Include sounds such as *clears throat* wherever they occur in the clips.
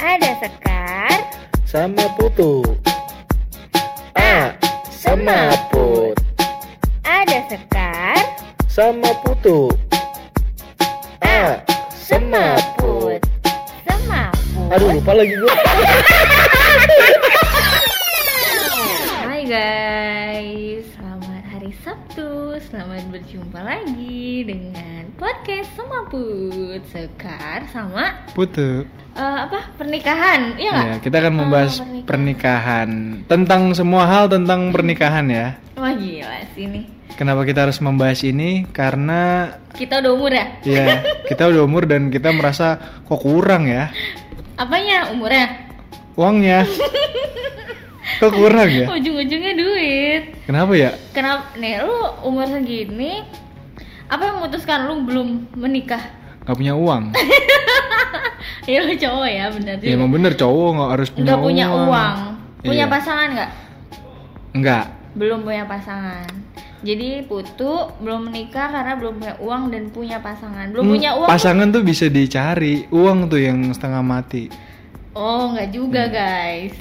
Ada Sekar, sama Putu. A sama Put ada Sekar, sama Putu. A sama Put. semaput. Aduh lupa lagi gue. *laughs* Hai guys, selamat hari Sabtu. Selamat berjumpa lagi dengan podcast Semaput Sekar sama Putu. Eh, apa pernikahan, iya nggak? Ya, kita akan membahas Oh, pernikahan. pernikahan. tentang semua hal tentang pernikahan ya. Wah gila sih nih. Kenapa kita harus membahas ini? Karena Kita udah umur ya? ya *laughs* kita udah umur dan kita merasa kok kurang ya Apanya umurnya? uangnya. *laughs* Kok kurang ya? Ujung-ujungnya duit. Kenapa ya? Kenapa? Nih lu umur segini, apa yang memutuskan lu belum menikah? Gak punya uang. *laughs* ya lu cowok ya benar Ya emang bener cowok nggak harus punya Nggak punya uang. Punya Iya. pasangan nggak? Enggak. Belum punya pasangan. Jadi Putu belum menikah karena belum punya uang dan punya pasangan. Belum Hmm, punya uang. Pasangan tuh bisa dicari. Uang tuh yang setengah mati. Oh nggak juga Hmm. guys.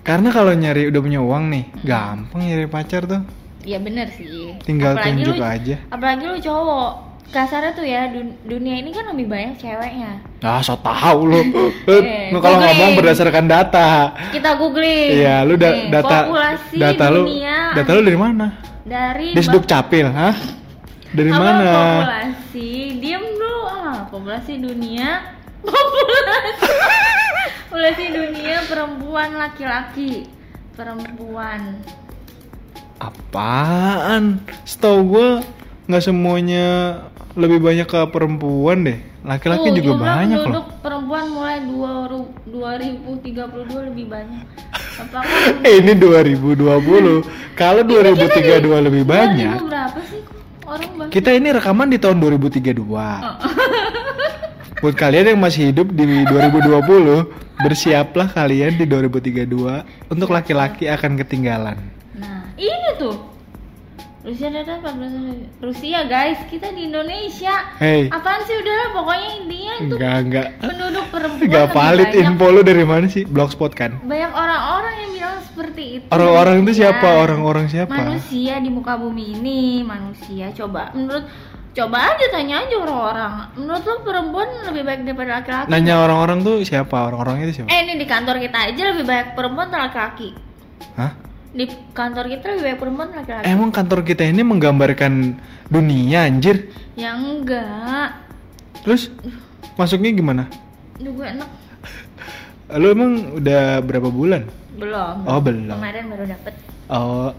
Karena kalau nyari udah punya uang nih, gampang nyari pacar tuh. Ya bener sih. Tinggal Apalagi tunjuk lu, aja. Apalagi lu cowok. Kasarnya tuh ya dun- dunia ini kan lebih banyak ceweknya. Ah, so tahu lu. *laughs* Eh, lu kalau ngomong berdasarkan data. Kita googling. Iya, lu da- data populasi data lu dunia data lu dari mana? dari Di Sduk Capil, hah? Dari apa mana? populasi diem dulu ah populasi dunia *laughs* populasi populasi dunia perempuan laki-laki perempuan Apaan? Setahu gua nggak semuanya lebih banyak ke perempuan deh. Laki-laki Tuh, juga banyak loh. penduduk perempuan mulai dua ru- 2032 lebih banyak apakah *laughs* Eh, ini 2020. Kalau 2032 lebih 2000 banyak, berapa sih orang banyak kita ini rekaman di tahun 2032. *laughs* Buat kalian yang masih hidup di 2020, bersiaplah kalian di 2032 untuk laki-laki akan ketinggalan. Nah, ini tuh. Rusia data 14 Rusia guys, kita di Indonesia. Hei, Apaan sih udahlah pokoknya intinya itu enggak enggak. penduduk perempuan Enggak valid banyak. info lu dari mana sih? Blogspot kan? Banyak orang-orang yang bilang seperti itu. Orang-orang itu Rusia. siapa? Orang-orang siapa? Manusia di muka bumi ini, manusia. Coba menurut coba aja tanya aja orang-orang. Menurut lo perempuan lebih baik daripada laki-laki? Nanya orang-orang tuh siapa? Orang-orangnya itu siapa? Eh ini di kantor kita aja lebih banyak perempuan atau laki-laki? Hah? Di kantor kita lebih banyak perempuan laki-laki? Emang kantor kita ini menggambarkan dunia anjir? Ya enggak. Terus masuknya gimana? Gue enak. Lu emang udah berapa bulan? Belum. Oh, belum. Kemarin baru dapet. Oh.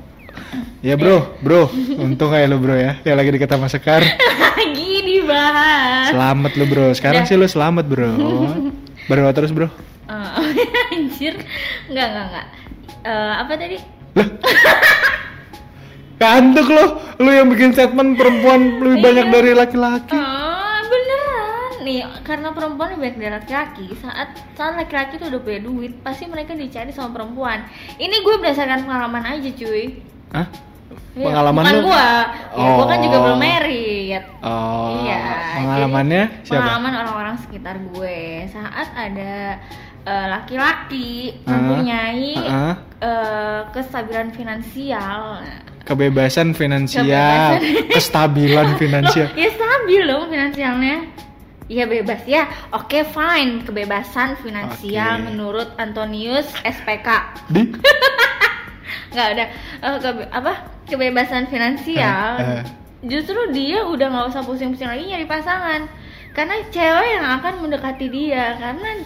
Ya bro, bro. Untung kayak lu bro ya, yang lagi deket sama Sekar. *laughs* Lagi dibahas. Selamat lu bro. Sekarang Udah. sih lu selamat bro. *laughs* Berdoa terus bro. Eh, *laughs* anjir. Enggak, enggak, enggak. Eh, apa tadi? Lah. *laughs* Kantuk lo, lu yang bikin statement perempuan lebih banyak Iya. dari laki-laki. Oh, beneran. Nih, karena perempuan lebih banyak dari laki-laki. Saat saat laki-laki tuh udah punya duit, pasti mereka dicari sama perempuan. Ini gue berdasarkan pengalaman aja, cuy. Hah? Iya, Pengalaman bukan lu? gua. Ya, gua kan juga Oh. belum married. Oh, Iya. pengalamannya jadi siapa? Pengalaman orang-orang sekitar gue saat ada eh, laki-laki Ah, mempunyai ah. eh, kestabilan finansial. Kebebasan finansial, Kebebasan. *laughs* kestabilan finansial. Loh, ya stabil dong finansialnya. Iya bebas ya. Oke fine kebebasan finansial Oke. menurut Antonius SPK. Di? *laughs* Nggak ada eh, kebe- apa kebebasan finansial. Eh, eh. Justru dia udah nggak usah pusing-pusing lagi nyari pasangan. Karena cewek yang akan mendekati dia karena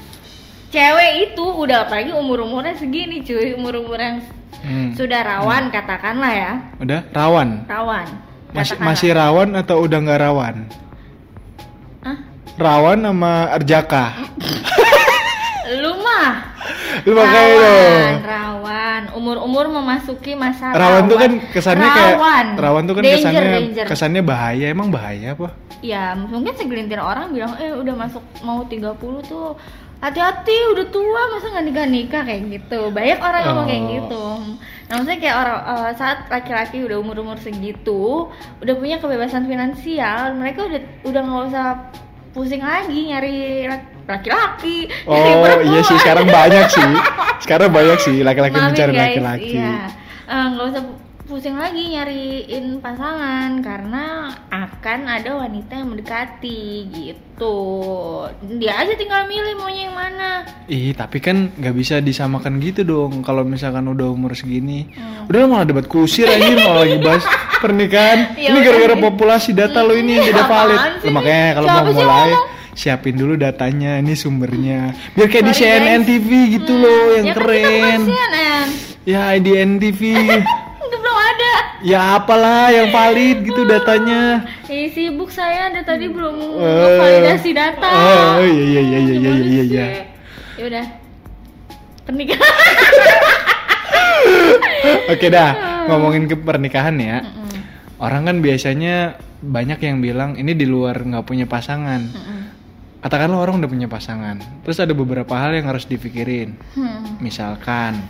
cewek itu udah apalagi umur-umurnya segini cuy, umur-umur yang Hmm. sudah rawan katakanlah ya. Udah rawan. Rawan. Masih masih rawan atau udah nggak rawan? Hah? Rawan sama Arjaka. *laughs* Lu mah Lu rawan, dong. rawan. Umur-umur memasuki masa Rawan tuh kan kesannya kayak Rawan. rawan tuh kan Danger, kesannya danger. kesannya bahaya. Emang bahaya apa? Ya, mungkin segelintir orang bilang, "Eh, udah masuk mau 30 tuh hati-hati udah tua masa nggak nikah nikah kayak gitu banyak orang yang ngomong kayak Oh. gitu nah maksudnya kayak orang eh, saat laki-laki udah umur umur segitu udah punya kebebasan finansial mereka udah udah nggak usah pusing lagi nyari lak- laki-laki nyari Oh iya sih sekarang banyak sih. Sekarang banyak sih laki-laki mencari laki-laki. iya. Eh, nggak usah pusing lagi nyariin pasangan karena akan ada wanita yang mendekati gitu dia aja tinggal milih maunya yang mana Ih tapi kan nggak bisa disamakan gitu dong kalau misalkan udah umur segini. Hmm. Udah lah, malah debat kusir aja *laughs* malah lagi bahas pernikahan. Ya ini gara-gara populasi data lo ini yang tidak Apaan valid. sih makanya kalau mau mulai siapin dulu datanya, ini sumbernya. Biar kayak di Sorry, CNN guys. TV gitu loh yang ya kan kita keren. bukan CNN Ya IDN TV. Itu belum ada ya apalah yang valid gitu datanya. Eh sibuk saya dari tadi belum Eh. validasi data. Oh iya iya iya iya iya iya. iya. Ya udah. Pernikahan. *laughs* Oke dah, *laughs* ngomongin ke pernikahan ya. Mm-mm. Orang kan biasanya banyak yang bilang ini di luar nggak punya pasangan. Mm-mm. Katakanlah orang udah punya pasangan. Terus ada beberapa hal yang harus dipikirin. Hmm. Misalkan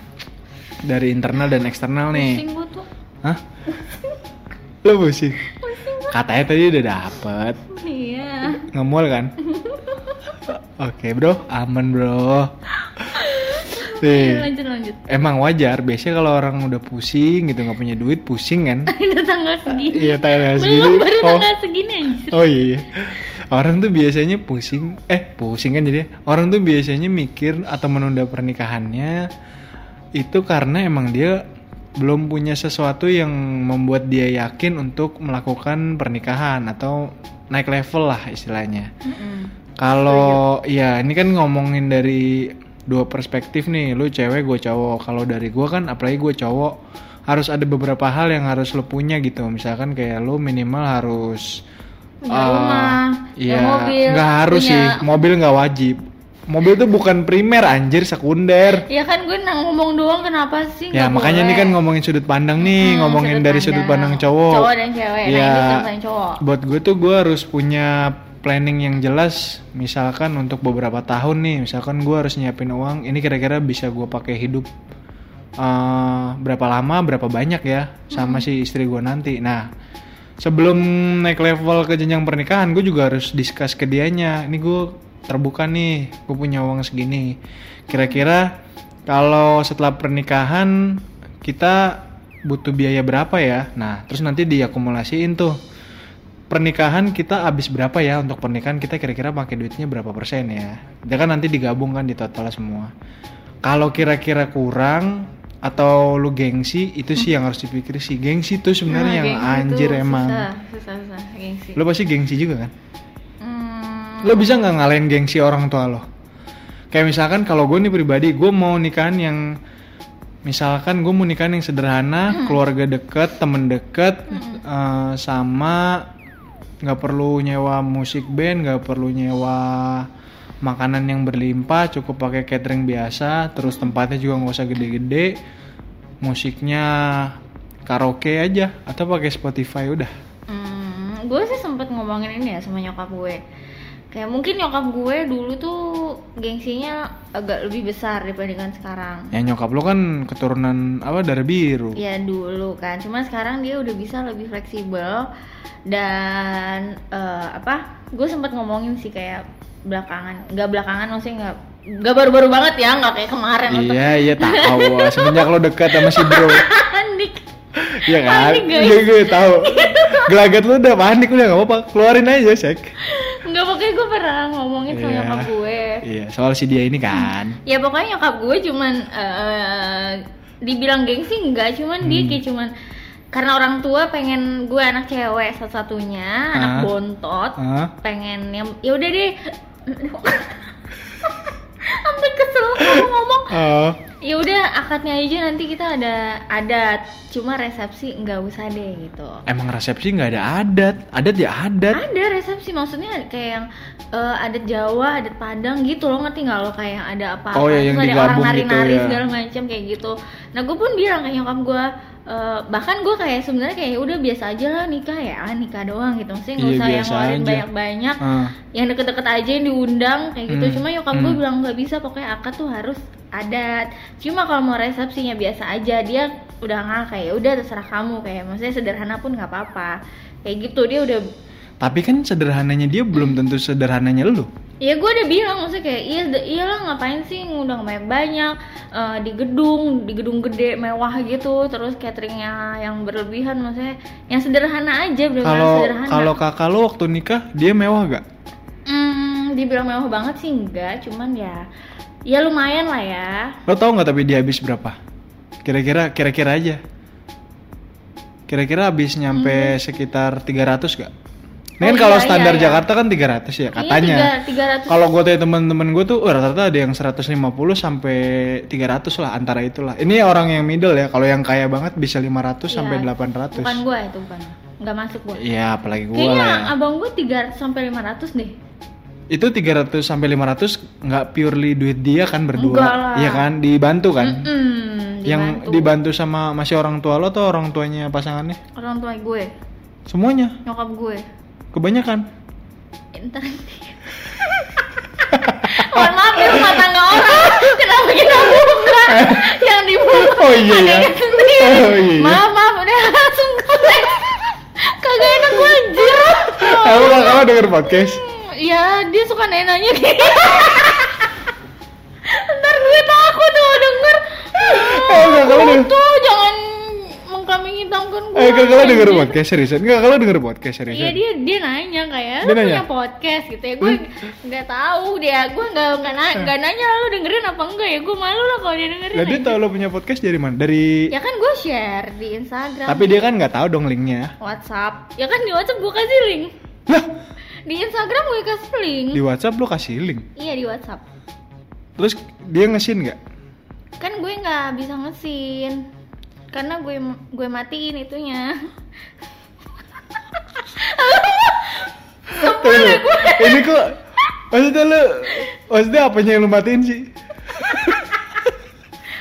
dari internal dan eksternal nih. Pusing. Hah? Lo pusing? Katanya tadi udah dapet. Iya. Ngemul kan? Oke bro, aman bro. Nih, Lanjut lanjut. emang wajar. Biasanya kalau orang udah pusing gitu nggak punya duit, pusing kan? *laughs* Ada tanggal segini. Iya tanggal segini. Belum baru Oh, tanggal segini anjir. oh iya. iya. Orang tuh biasanya pusing, eh pusing kan jadi. Orang tuh biasanya mikir atau menunda pernikahannya itu karena emang dia belum punya sesuatu yang membuat dia yakin untuk melakukan pernikahan atau naik level lah istilahnya. Mm-mm. Kalau ya ini kan ngomongin dari dua perspektif nih, lu cewek gue cowok. Kalau dari gue kan apalagi gue cowok harus ada beberapa hal yang harus lu punya gitu. Misalkan kayak lu minimal harus Punya eh, rumah, punya mobil, nggak harus punya- sih. Mobil nggak wajib. Mobil tuh bukan primer anjir, sekunder. Ya kan gue nang ngomong doang kenapa sih? Ya makanya boleh? ini kan ngomongin sudut pandang nih, Hmm, ngomongin dari sudut pandang cowok. Cowok dan cewek. Nah, Ya, ini sudut pandang cowok. buat gue tuh gue harus punya planning yang jelas. Misalkan untuk beberapa tahun nih, misalkan gue harus nyiapin uang, ini kira-kira bisa gue pakai hidup eh, berapa lama, berapa banyak ya, sama si istri gue nanti. Nah, sebelum naik level ke jenjang pernikahan, gue juga harus discuss ke dianya. Ini gue terbuka nih, gue punya uang segini. Kira-kira kalau setelah pernikahan kita butuh biaya berapa ya? Nah, terus nanti diakumulasiin tuh pernikahan kita habis berapa ya untuk pernikahan kita kira-kira pakai duitnya berapa persen ya? Dia kan nanti digabung kan di total semua. Kalau kira-kira kurang atau lu gengsi itu sih yang harus dipikir sih gengsi tuh sebenarnya Nah, yang anjir emang. Susah, susah, susah, gengsi. Lo pasti gengsi juga kan? Hmm, Lo bisa nggak ngalahin gengsi orang tua lo? Kayak misalkan kalau gue nih pribadi, gue mau nikahan yang misalkan gue mau nikahan yang sederhana, keluarga deket, temen deket, eh, sama nggak perlu nyewa musik band, nggak perlu nyewa makanan yang berlimpah, cukup pakai catering biasa, terus tempatnya juga nggak usah gede-gede, musiknya karaoke aja atau pakai Spotify udah. hmm, gue sih sempet ngomongin ini ya sama nyokap gue. Kayak mungkin nyokap gue dulu tuh gengsinya agak lebih besar dibandingkan sekarang. Ya nyokap lo kan keturunan apa darah biru. Ya dulu kan, cuma sekarang dia udah bisa lebih fleksibel dan eh, apa? Gue sempat ngomongin sih kayak belakangan, nggak belakangan maksudnya nggak nggak baru-baru banget ya, nggak kayak kemarin Iya iya tahu. *laughs* Semenjak lo dekat sama si bro, panik. Iya kan? Panik, guys. Iya gue tahu. *laughs* Gelagat lo udah panik udah nggak apa-apa. Keluarin aja sek. Nggak pokoknya gue pernah ngomongin sama Iya. nyokap gue. Iya soal si dia ini kan. *clears throat* Ya pokoknya nyokap gue cuman eh, dibilang gengsi enggak, cuman dia Hmm. kayak cuman karena orang tua pengen gue anak cewek satu-satunya, anak bontot, pengen yang ya udah deh. *clears throat* Sampai kesel kalau ngomong. Oh. Ya udah akadnya aja nanti kita ada adat, cuma resepsi nggak usah deh gitu. Emang resepsi nggak ada adat. Adat ya adat. Ada resepsi maksudnya kayak yang eh, adat Jawa, adat Padang gitu loh ngerti nggak lo kayak ada apa Oh, ya, yang ada orang digabung gitu nari-nari ya. segala macam kayak gitu. Nah gue pun bilang ke nyokap gue eh, bahkan gue kayak sebenarnya kayak udah biasa aja lah nikah. Ya ah, nikah doang gitu. Maksudnya nggak Iya, usah yang ngeluarin banyak-banyak. Ah. yang deket-deket aja yang diundang kayak gitu. Hmm, cuma nyokap gue hmm. bilang nggak bisa pokoknya akad tuh harus adat. Cuma kalau mau resepsinya biasa aja dia udah nggak kayak udah terserah kamu. Kayak maksudnya sederhana pun nggak apa-apa. Kayak gitu dia udah Tapi kan sederhananya dia belum tentu sederhananya lu. Ya gue udah bilang maksudnya kayak iya iyalah ngapain sih ngundang banyak banyak eh, di gedung di gedung gede mewah gitu terus cateringnya yang berlebihan maksudnya yang sederhana aja Kalau sederhana. kalau kakak lu waktu nikah dia mewah gak? Hmm, dibilang mewah banget sih enggak, cuman ya ya lumayan lah ya. Lo tau nggak tapi dia habis berapa? Kira-kira kira-kira aja. Kira-kira habis nyampe sekitar 300 gak? Ini kan. Oh, kalau iya, standar iya, iya. Jakarta kan 300 ya katanya. Iya, tiga- 300. Kalau gue tanya temen-temen gue tuh oh, rata-rata ada yang 150 sampai 300 lah antara itulah. Ini orang yang middle ya. Kalau yang kaya banget bisa 500 sampai Iya. 800. Bukan gue itu bukan. Nggak masuk gue. Iya, apalagi gue Kayaknya lah ya. abang gue 300 sampai 500 deh. Itu 300 sampai 500 nggak purely duit dia kan berdua. Iya kan? Dibantu kan? Mm-mm, yang dibantu. dibantu sama masih orang tua lo atau orang tuanya pasangannya? orang tua gue, Semuanya, nyokap gue. Kebanyakan. Ntar Mohon maaf ya rumah tangga orang Kenapa kita buka Yang dibuka *laughs* Oh iya ya. Oh iya. Maaf maaf udah langsung Kagak enak gue anjir Kamu kakak lo denger podcast? Ya dia suka nanya gitu Ntar gue takut tuh denger kakak lo denger. Tuh jangan mengkambing hitamkan gue Eh lo denger podcast seriusan? Enggak, kakak lo denger podcast Iya seriusan? dia dia nanya kayak Dia lu nanya? punya podcast gitu ya? Gue nggak tahu dia. Gue nggak nggak na- nggak nanya lu dengerin apa enggak ya? Gue malu lah kalau dia dengerin Lah dia tau lo punya podcast dari mana? Dari ya kan gue share di Instagram. Tapi dia kan nggak tahu dong linknya. WhatsApp. Ya kan di WhatsApp gue kasih link. Lah, di Instagram gue kasih link. Di WhatsApp lo kasih link. iya di WhatsApp. Terus dia ngesin nggak? kan gue nggak bisa ngesin karena gue gue matiin itunya *laughs* Tunggu, ini kok maksudnya lo maksudnya apanya yang lo matiin sih?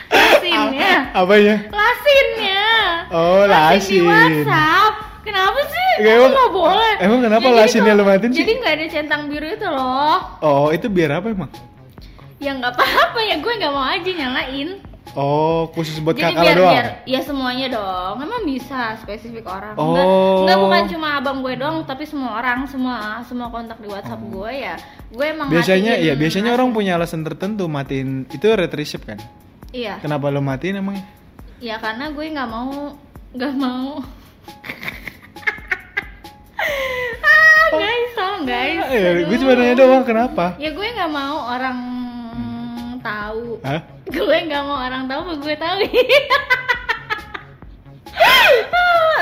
lasinnya *laughs* Apanya? lasinnya Oh, Lasin di lasin. WhatsApp kenapa sih Aku emang- nggak boleh emang kenapa jadi lasinnya lu matiin sih? jadi nggak ada centang biru itu loh Oh, itu biar apa emang? ya nggak apa-apa ya gue nggak mau aja nyalain Oh, khusus buat jadi kakak biar doang? biar ya semuanya dong emang bisa spesifik orang Oh. nggak nggak bukan cuma abang gue doang tapi semua orang semua semua kontak di WhatsApp gue ya gue emang Oh. Biasanya ya biasanya orang punya alasan tertentu matiin itu retrieve kan. iya Kenapa lo matiin emang? ya karena gue nggak mau nggak mau *laughs* ah guys tolong guys Ya, gue cuma nanya doang kenapa? ya gue nggak mau orang tahu Hah? Gue nggak mau orang tahu apa gue tahu *laughs*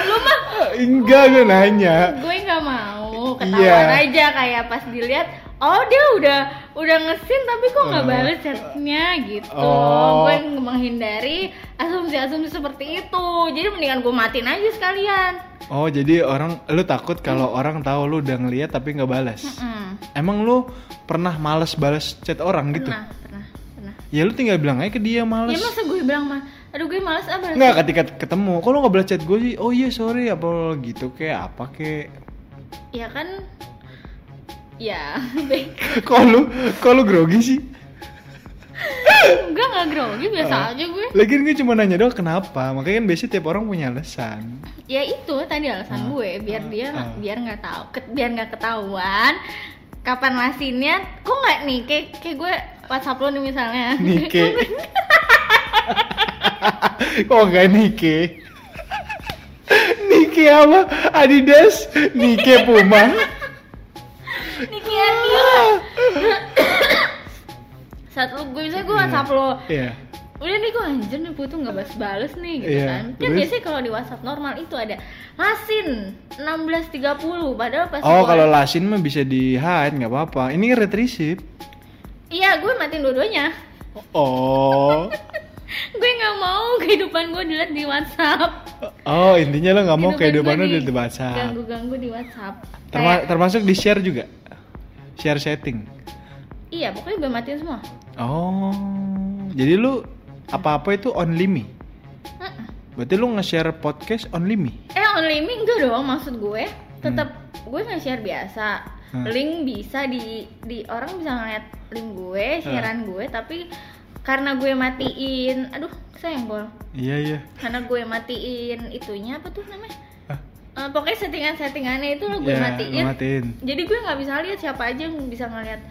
lu mah Enggak, gue nanya. gue nggak mau ketahuan Iya. aja kayak pas dilihat oh dia udah udah ngesin tapi kok nggak bales chatnya gitu Oh. gue menghindari asumsi-asumsi seperti itu jadi mendingan gue matiin aja sekalian Oh, jadi orang lu takut kalau orang tahu lu udah ngeliat tapi nggak balas. Mm, Emang lu pernah males balas chat orang gitu? Ya lu tinggal bilang aja ke dia ya males. masa gue bilang mah aduh gue males ah balas Enggak, ketika ketemu, kok lu nggak balas chat gue sih? Oh iya sorry, apa gitu kayak apa kayak? ya kan ya *laughs* Kok lu, kok lu grogi sih? enggak nggak grogi biasa Oh. aja gue Lagian gue cuma nanya doang kenapa? Makanya kan biasanya tiap orang punya alasan. ya itu tadi alasan Ah. gue biar dia Ah. biar nggak tahu ke- biar nggak ketahuan kapan lasinnya kok nggak nih kayak kayak gue WhatsApp lo nih misalnya Nike. Kok enggak Nike? Nike apa? Adidas, Nike Puma. Niki Adia saat lu gue misalnya gue WhatsApp lo Iya. udah nih gue anjir nih putu nggak balas bales nih gitu Iya, kan kan terus? biasanya kalau di WhatsApp normal itu ada lasin 16.30 padahal pas Oh, kalau lasin mah bisa di hide nggak apa-apa. Ini retrieve. Iya gue matiin dua-duanya Oh. *laughs* gue nggak mau kehidupan gue dilihat di WhatsApp Oh, intinya lo nggak mau kehidupan lo gue di WhatsApp. ganggu-ganggu di WhatsApp Terma- Kayak- termasuk di share juga. Share setting. iya pokoknya gue matiin semua Oh. Jadi lu apa-apa itu only me. Berarti lu nge-share podcast only me. eh only me enggak dong maksud gue tetap gue nge-share biasa Hmm. link bisa di di orang bisa ngeliat link gue sharean gue tapi karena gue matiin aduh sayang bol Iya, iya. karena gue matiin itunya apa tuh namanya? Eh, pokoknya settingan-settingannya itu lo gue Ya, matiin. matiin. Jadi gue nggak bisa lihat siapa aja yang bisa ngeliat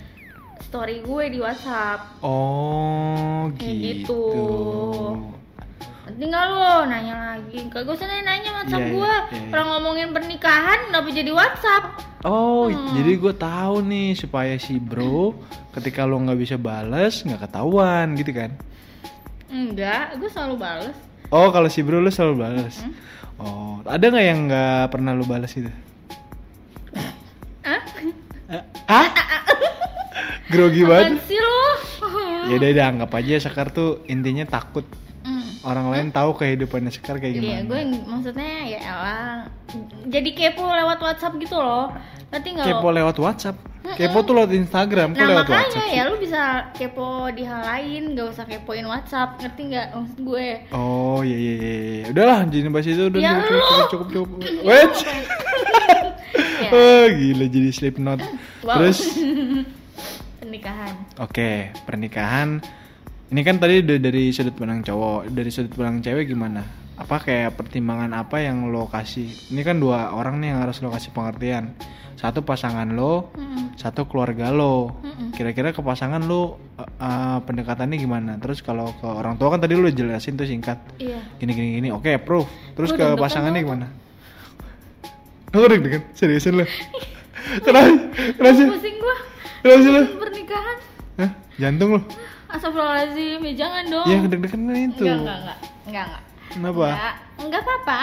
story gue di WhatsApp. Oh, gitu. gitu. Tinggal lo nanya lagi. Kagak usah nanya WhatsApp Iya, iya, gue. iya, iya. Orang ngomongin pernikahan, kenapa jadi WhatsApp? Oh, Hmm. jadi gue tahu nih supaya si bro ketika lo nggak bisa bales nggak ketahuan gitu kan? Enggak, gue selalu bales. Oh, kalau si bro lo selalu bales. Hmm. Oh, ada nggak yang nggak pernah lo bales itu? Hah? Eh, Hah? *laughs* Grogi Apaan banget. sih lo? Ya udah udah, anggap aja Sekar tuh intinya takut. Orang lain tahu kehidupannya Sekar kayak gimana. Iya, gue maksudnya ya elah. Jadi kepo lewat WhatsApp gitu loh. Nanti nggak Kepo lo? lewat WhatsApp. Kepo tuh lewat Instagram, Nah lewat makanya WhatsApp. ya lu bisa kepo di hal lain, gak usah kepoin WhatsApp, ngerti nggak maksud gue? Oh iya iya iya. iya. Udahlah, jadi bahas itu udah Ya, cukup, cukup cukup cukup. *laughs* Wait. Ya. *laughs* Oh, gila jadi Slipknot. Wow. Terus *laughs* Pernikahan. oke, pernikahan. Ini kan tadi udah dari sudut pandang cowok, dari sudut pandang cewek gimana? Apa kayak pertimbangan apa yang lo kasih? Ini kan dua orang nih yang harus lo kasih pengertian. Satu pasangan lo, Mm-mm. satu keluarga lo. Mm-mm. Kira-kira ke pasangan lo uh, uh, pendekatannya gimana? Terus kalau ke orang tua kan tadi lo jelasin tuh singkat. Iya. Gini gini gini. Oke, approve. Terus Gua ke pasangannya gimana? Oh, deg-degan. Seriusan lo? *laughs* Kenapa? Kenapa sih? Pusing gua. Kenapa sih lo? Pernikahan. Hah? Jantung lo? Astagfirullahaladzim, ya jangan dong. Ya deg-degan itu. Enggak, enggak, enggak. Enggak, enggak. Kenapa? Enggak, enggak apa-apa.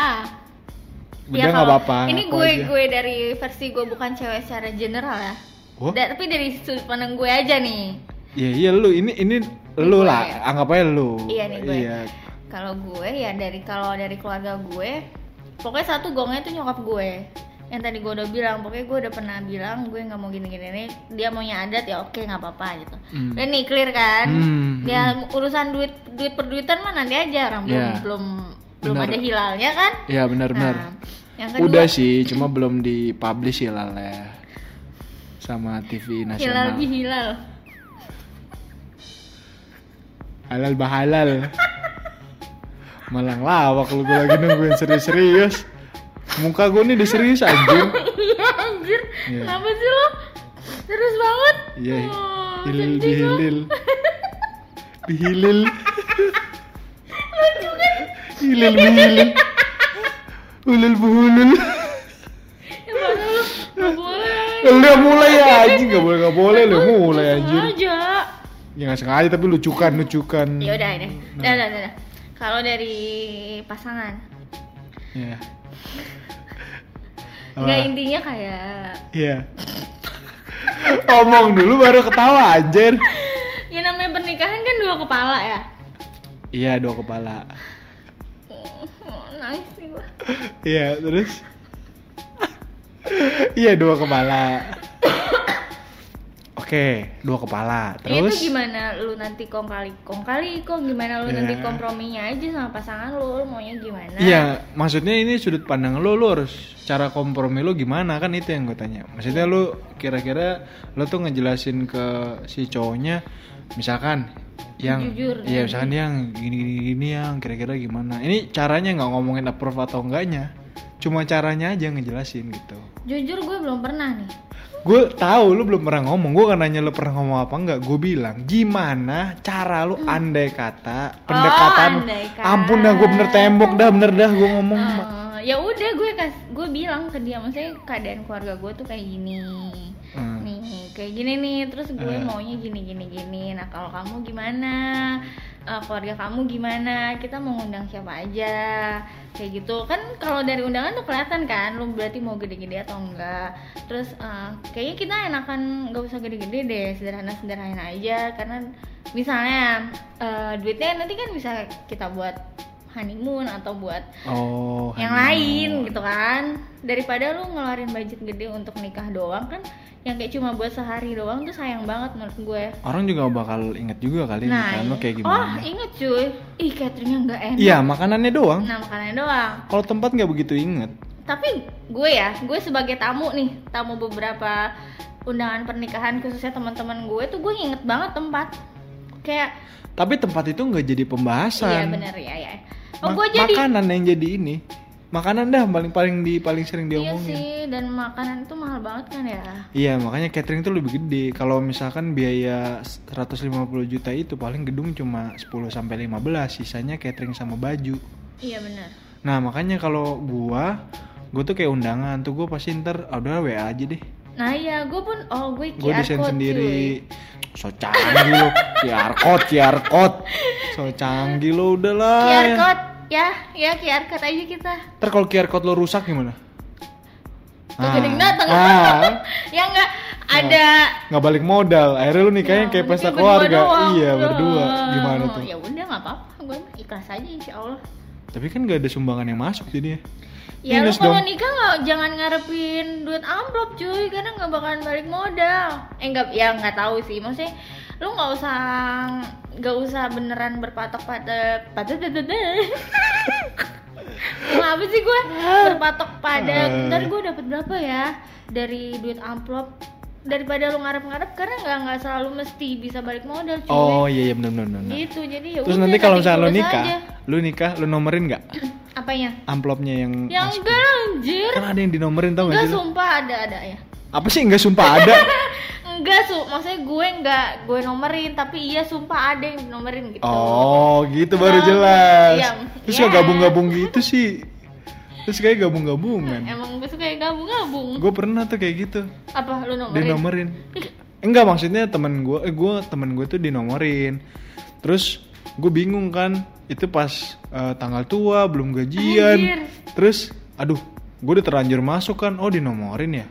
Udah Ya, nggak kalau- apa-apa. Ini gue aja. gue dari versi gue bukan cewek secara general ya. Oh? Da- tapi dari sudut pandang gue aja nih. Iya iya lu ini ini lu lah anggap aja lu. Iya nih gue. Iya. Kalau gue ya dari kalau dari keluarga gue, pokoknya satu gongnya itu nyokap gue. Yang tadi gue udah bilang, pokoknya gue udah pernah bilang gue nggak mau gini-gini nih. Dia maunya adat ya oke nggak apa-apa gitu. Hmm. Dan nih clear kan? Hmm, Ya urusan duit duit perduitan mah nanti aja orang belum Iya. belum belum Benar. ada hilalnya kan? Iya benar benar. Nah, yang kedua Udah sih, cuma belum dipublish hilalnya sama TV hilal nasional. bihilal. Halal bahalal. *laughs* Malang lawak lu gua lagi nungguin serius-serius. Muka gue nih udah serius anjir. *laughs* Iya anjir. Iya. Kenapa sih lo? Serius banget? Iya. Oh, Hilil sedih gua. bihilil. Bihilil. Hilil bihilil. Ulul buhulul. Lu? Gak mulai ya anjing gak boleh gak boleh lu mulai Gak anjir. sengaja. Ya nggak sengaja tapi lucukan lucukan. Ya udah deh. Nah. Dah, dah, dah. Kalau dari pasangan, Iya. *laughs* nggak Apa? intinya kayak Iya. *laughs* Omong dulu baru ketawa anjir. ya namanya pernikahan kan dua kepala ya. Iya dua kepala. *laughs* Nangis sih gua. Iya terus. iya dua kepala. Oke dua kepala. Ya, Terus. itu gimana lu nanti kong kali kong kali kok gimana lu nanti Ya. komprominya aja sama pasangan lu, lu maunya gimana? Iya, maksudnya ini sudut pandang lo, lo harus cara kompromi lo gimana kan itu yang gue tanya. Maksudnya lo kira-kira lo tuh ngejelasin ke si cowoknya, misalkan yang, Jujur, iya ya. misalkan dia yang gini-gini yang kira-kira gimana. Ini caranya nggak ngomongin approve atau enggaknya, cuma caranya aja ngejelasin gitu. Jujur gue belum pernah nih. Gue tahu lo belum pernah ngomong, gue kan nanya lo pernah ngomong apa enggak, gue bilang gimana cara lo andai kata pendekatan, Hmm. Oh, andai kata. ampun dah gue bener tembok dah bener dah gue ngomong. Eh, ya udah gue kas gue bilang ke dia maksudnya keadaan keluarga gue tuh kayak gini Hmm. Kayak gini nih terus gue Eh. maunya gini gini gini. Nah kalau kamu gimana? Eh, keluarga kamu gimana? Kita mau ngundang siapa aja? Kayak gitu. Kan kalau dari undangan tuh kelihatan kan lu berarti mau gede-gede atau enggak? Terus eh, kayaknya kita enakan nggak usah gede-gede deh sederhana-sederhana aja. Karena misalnya eh, duitnya nanti kan bisa kita buat honeymoon atau buat Oh, yang honeymoon. lain gitu kan daripada lu ngeluarin budget gede untuk nikah doang kan yang kayak cuma buat sehari doang tuh sayang banget menurut gue Orang juga bakal inget juga kali nah, iya. kayak oh gimana. inget cuy ih cateringnya nggak enak Iya, makanannya doang. nah makanannya doang Kalau tempat nggak begitu inget. tapi gue ya gue sebagai tamu nih tamu beberapa undangan pernikahan khususnya teman-teman gue tuh gue inget banget tempat kayak Tapi tempat itu nggak jadi pembahasan. iya bener ya ya oh Ma- jadi Makanan yang jadi ini. makanan dah paling paling di paling sering iya diomongin sih dan makanan itu mahal banget kan ya Iya makanya catering tuh lebih gede. Kalau misalkan biaya 150 juta itu paling gedung cuma 10 sampai 15, sisanya catering sama baju. iya benar Nah makanya kalau gua, gua tuh kayak undangan tuh gua pasti ntar ah, udah WA aja deh. Nah iya gue pun oh gue Gue QR desain code sendiri. So canggih lo, QR code, QR code. So canggih lo cuy. udahlah. QR code ya ya QR code aja kita Ntar kalau QR code lo rusak gimana? Tuh gede datang ah, *laughs* ya enggak ada nggak balik modal. Akhirnya lu nikahnya Ya, kayak pesta keluarga. doang. Iya Ya. berdua. Gimana tuh? ya udah nggak apa-apa gue ikhlas aja insya Allah Tapi kan gak ada sumbangan yang masuk jadinya. Ya lu kalau nikah nggak jangan ngarepin duit amplop cuy. Karena nggak bakalan balik modal. Eh nggak ya nggak tahu sih. Maksudnya lu nggak usah nggak usah beneran berpatok pada pada Kenapa sih gue? Berpatok pada ntar gue dapat berapa ya? Dari duit amplop daripada lu ngarep-ngarep karena nggak nggak selalu mesti bisa balik modal cuy. Oh iya iya benar benar benar. Gitu jadi ya Terus nanti kalau misalnya tulus nikah, aja. lu nikah, lu nomerin nggak *clears throat* apanya? amplopnya yang Ya masuk? enggak anjir. Kan ada yang dinomerin tau gak Enggak sih? lu? sumpah ada ada ya. Apa sih enggak sumpah ada? *laughs* Enggak su, maksudnya gue enggak gue nomerin, tapi iya sumpah ada yang nomerin gitu. oh gitu baru jelas. iya, Terus kok gabung-gabung gitu sih? *laughs* Terus kayak gabung-gabungan. Emang gue suka gabung-gabung. Gue pernah tuh kayak gitu. Apa lu nomerin? Dinomerin. Enggak maksudnya temen gue, eh gue temen gue tuh dinomorin. Terus gue bingung kan, itu pas eh, tanggal tua belum gajian. Anjir. Terus, aduh, gue udah terlanjur masuk kan, oh dinomorin ya.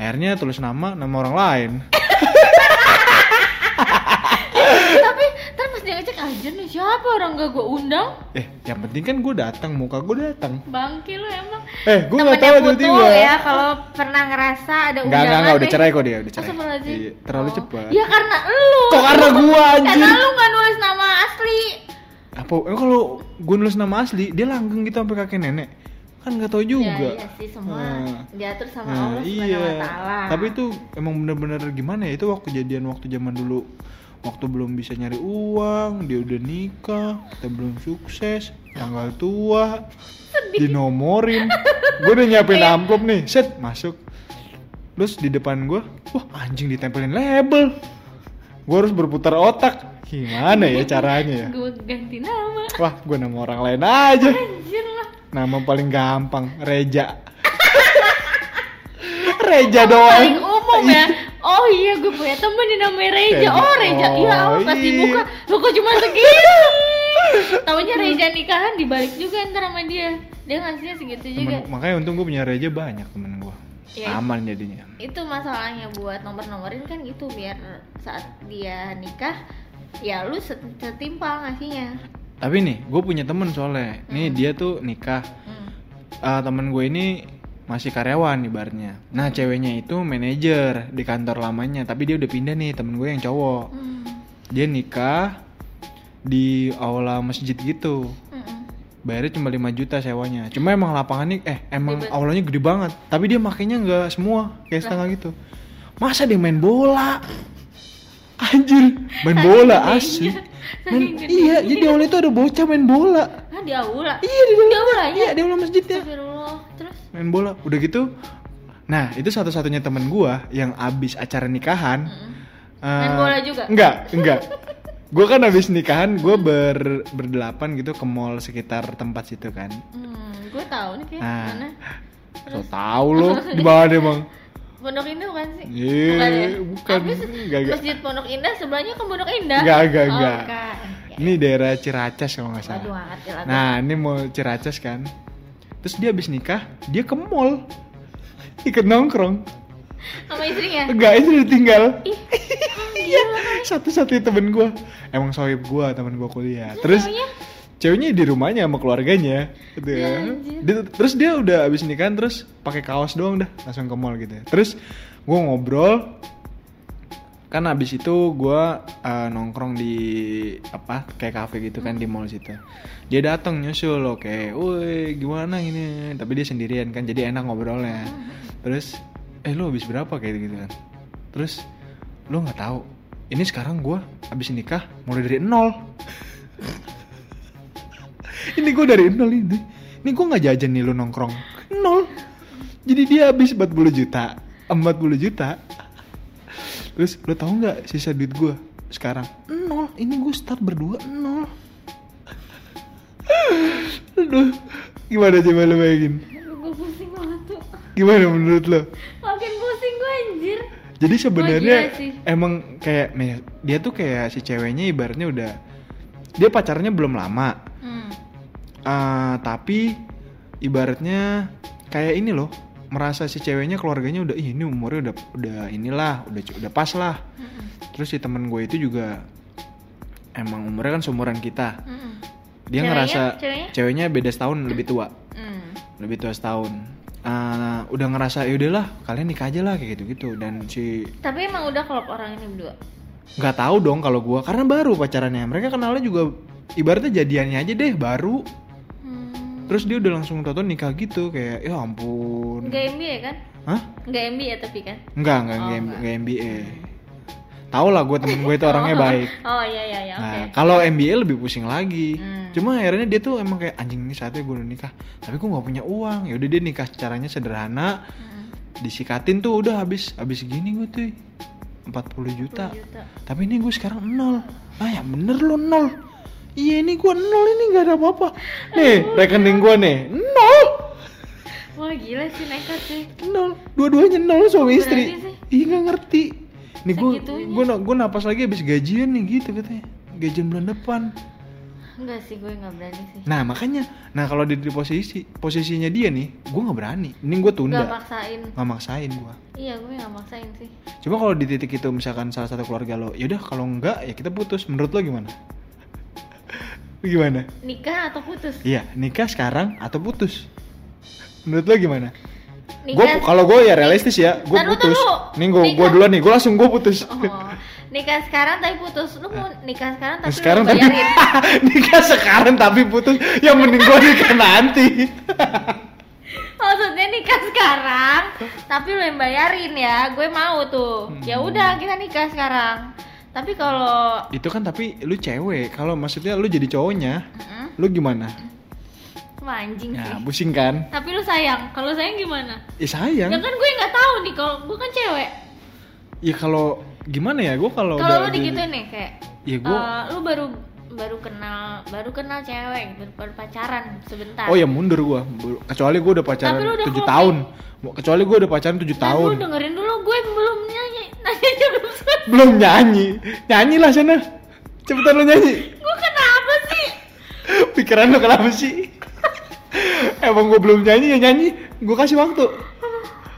Akhirnya tulis nama, nama orang lain. *laughs* tapi ntar pas dia ngecek aja nih siapa orang gak gue undang? Eh, yang penting kan gue datang, muka gue datang. Bangki lu emang. Eh, gue nggak tahu tiba-tiba. ya kalau pernah ngerasa ada undangan. enggak, enggak, udah cerai kok dia, udah cerai. Iya, terlalu Oh. cepat. Ya karena lu. Kok karena gua anjir? Karena lu gak nulis nama asli. Apa? Eh, kalau gue nulis nama asli, dia langgeng gitu sampai kakek nenek. Kan nggak tahu juga. Ya, iya sih semua Nah. diatur sama Nah, Allah iya. Taala. Tapi itu emang bener-bener gimana ya? Itu waktu kejadian waktu zaman dulu. Waktu belum bisa nyari uang, dia udah nikah, kita belum sukses, tanggal tua, dinomorin. gue udah nyiapin Iya. amplop nih, set masuk. Terus di depan gue, wah anjing ditempelin label. Gue harus berputar otak. Gimana ya caranya ya? gue ganti nama. Wah, gue nama orang lain aja. Anjir lah. Nama paling gampang, Reja. *laughs* Reja Paling doang. umum ya. Oh iya gue punya temen di namanya Reja. Reja. Oh Reja. Iya Oh, Allah pasti iya. buka. Lu kok cuma segini? *laughs* Taunya Reja nikahan dibalik juga ntar sama dia. Dia ngasihnya segitu juga. Temen- makanya untung gue punya Reja banyak temen gue. Iya. Aman jadinya. Itu masalahnya buat nomor-nomorin kan gitu biar saat dia nikah ya lu set- setimpal ngasihnya. Tapi nih, gue punya temen soalnya. Nih dia tuh nikah. Hmm. Eh, temen gue ini masih karyawan ibaratnya. Nah ceweknya itu manajer di kantor lamanya. Tapi dia udah pindah nih temen gue yang cowok. Hmm. Dia nikah di aula masjid gitu. Mm-mm. bayarnya cuma 5 juta sewanya cuma emang lapangannya eh emang Ribet. aulanya gede banget tapi dia makainya nggak semua kayak setengah gitu masa dia main bola anjir main bola asli Main- iya jadi di aula itu ada bocah main bola Ah di aula. iya di aula iya di aula masjidnya Astagfirullah. Main bola udah gitu nah itu satu-satunya temen gua yang abis acara nikahan Mm-mm. eh, Main bola juga? enggak enggak gua kan abis nikahan gua ber berdelapan gitu ke mall sekitar tempat situ kan Hmm, gue tahu nih kayak Nah. mana. So tau lo *laughs* di mana emang? Pondok Indah bukan sih? Iya, bukan ya? bukan. Habis Enggak, enggak. Masjid Pondok Indah sebelahnya ke Pondok Indah. Enggak, enggak, Oh, enggak. Ini daerah Ciracas kalau nggak salah. Nah, ini mau Ciracas kan. Terus dia habis nikah, dia ke mall. *laughs* Ikut nongkrong. sama istrinya. Enggak, itu udah tinggal. Ih, *laughs* Iya, satu-satunya temen gua. Emang sohib gua, temen gua kuliah. Terus ceweknya? ceweknya di rumahnya sama keluarganya gitu Ya, ya. anjir. Dia- terus dia udah abis nikahan terus pakai kaos doang dah langsung ke mall gitu ya. Terus gua ngobrol kan abis itu gua eh, nongkrong di apa kayak kafe gitu kan di mall situ. Dia datang nyusul oke woi gimana ini? Tapi dia sendirian kan jadi enak ngobrolnya. Terus eh lu habis berapa? Kayak gitu kan. Terus lu nggak tahu ini sekarang gua abis nikah mulai dari nol. *laughs* Ini gue dari nol ini. Nih gue nggak jajan nih lu nongkrong. Nol. Jadi dia habis 40 juta 40 juta terus lu tahu nggak sisa duit gue sekarang? Nol. Ini gue start berdua. Nol. *laughs* Aduh gimana coba lu bayangin? Gue pusing banget tuh gimana menurut lo makin pusing gue anjir. Jadi sebenarnya emang kayak nih dia tuh kayak si ceweknya ibaratnya udah dia pacarnya belum lama. Hmm. Ah, tapi ibaratnya kayak ini loh merasa si ceweknya keluarganya udah "Ih, ini umurnya udah udah inilah udah udah pas lah Mm-mm. terus si temen gue itu juga emang umurnya kan seumuran kita Mm-mm. dia Ceweknya? ngerasa Ceweknya? ceweknya beda setahun lebih tua Hmm. lebih tua setahun Ah, udah ngerasa ya udahlah kalian nikah aja lah kayak gitu gitu dan si tapi emang udah kalau orang ini berdua nggak tahu dong kalau gua karena baru pacarannya mereka kenalnya juga ibaratnya jadiannya aja deh baru hmm. Terus dia udah langsung toto nikah gitu kayak ya ampun. Nggak MBA kan? Hah? Nggak MBA tapi kan? Enggak enggak Oh, enggak MBA tahu lah gue temen gue itu *laughs* orangnya baik. Oh iya iya iya. Nah kalau MBA lebih pusing lagi. Hmm. cuma akhirnya dia tuh emang kayak anjing ini saatnya gue udah nikah. Tapi gue nggak punya uang. Ya udah dia nikah caranya sederhana. Hmm. disikatin tuh udah habis habis gini gue tuh 40 juta. 10 juta. Tapi ini gue sekarang nol. Ah ya bener lo nol iya ini gue nol ini nggak ada apa-apa. Nih rekening gue nih nol. Wah gila sih nekat sih. Nol dua-duanya nol suami istri. Berani sih. ih nggak ngerti. Nih gue gue gue napas lagi habis gajian nih gitu katanya. Gajian bulan depan. Enggak sih gue nggak berani sih. Nah makanya nah kalau di, di posisi posisinya dia nih gue nggak berani. Ini gue nggak tunda maksain. Nggak maksain gue iya gue nggak maksain sih. Cuma kalau di titik itu misalkan salah satu keluarga lo, yaudah kalau enggak ya kita putus. Menurut lo gimana? Gimana? nikah atau putus Iya, nikah sekarang atau putus? Menurut lo gimana? Gue kalau gue ya realistis ya, gue putus. taruh. Nih gue gue duluan nih, gue langsung gue putus. oh nikah sekarang tapi putus lu mau nikah sekarang tapi sekarang tapi *laughs* nikah sekarang tapi putus, ya mending gue nikah nanti. *laughs* maksudnya nikah sekarang tapi lu yang bayarin ya gue mau tuh ya Hmm. udah kita nikah sekarang tapi kalau itu kan tapi lu cewek, kalau maksudnya lu jadi cowoknya, Mm-mm, lu gimana? wah anjing Ya sih pusing kan? tapi lu sayang kalau sayang gimana Ya sayang. ya kan gue nggak tahu nih kalau gue kan cewek Ya kalau gimana ya, gue kalau kalau lu digituin nih kayak Ya gue eh, lu baru baru kenal baru kenal cewek gitu baru pacaran sebentar Oh ya mundur gua. Kecuali gua udah pacaran Tapi lu udah 7 closing. tahun. Kecuali gua udah pacaran 7 Dan tahun. lu dengerin dulu gue belum nyanyi nanya belum selesai Belum nyanyi. Nyanyi lah sana. Cepetan lu nyanyi. gue kenapa sih Pikiran lu kenapa sih? Emang gua belum nyanyi ya nyanyi. Gua kasih waktu.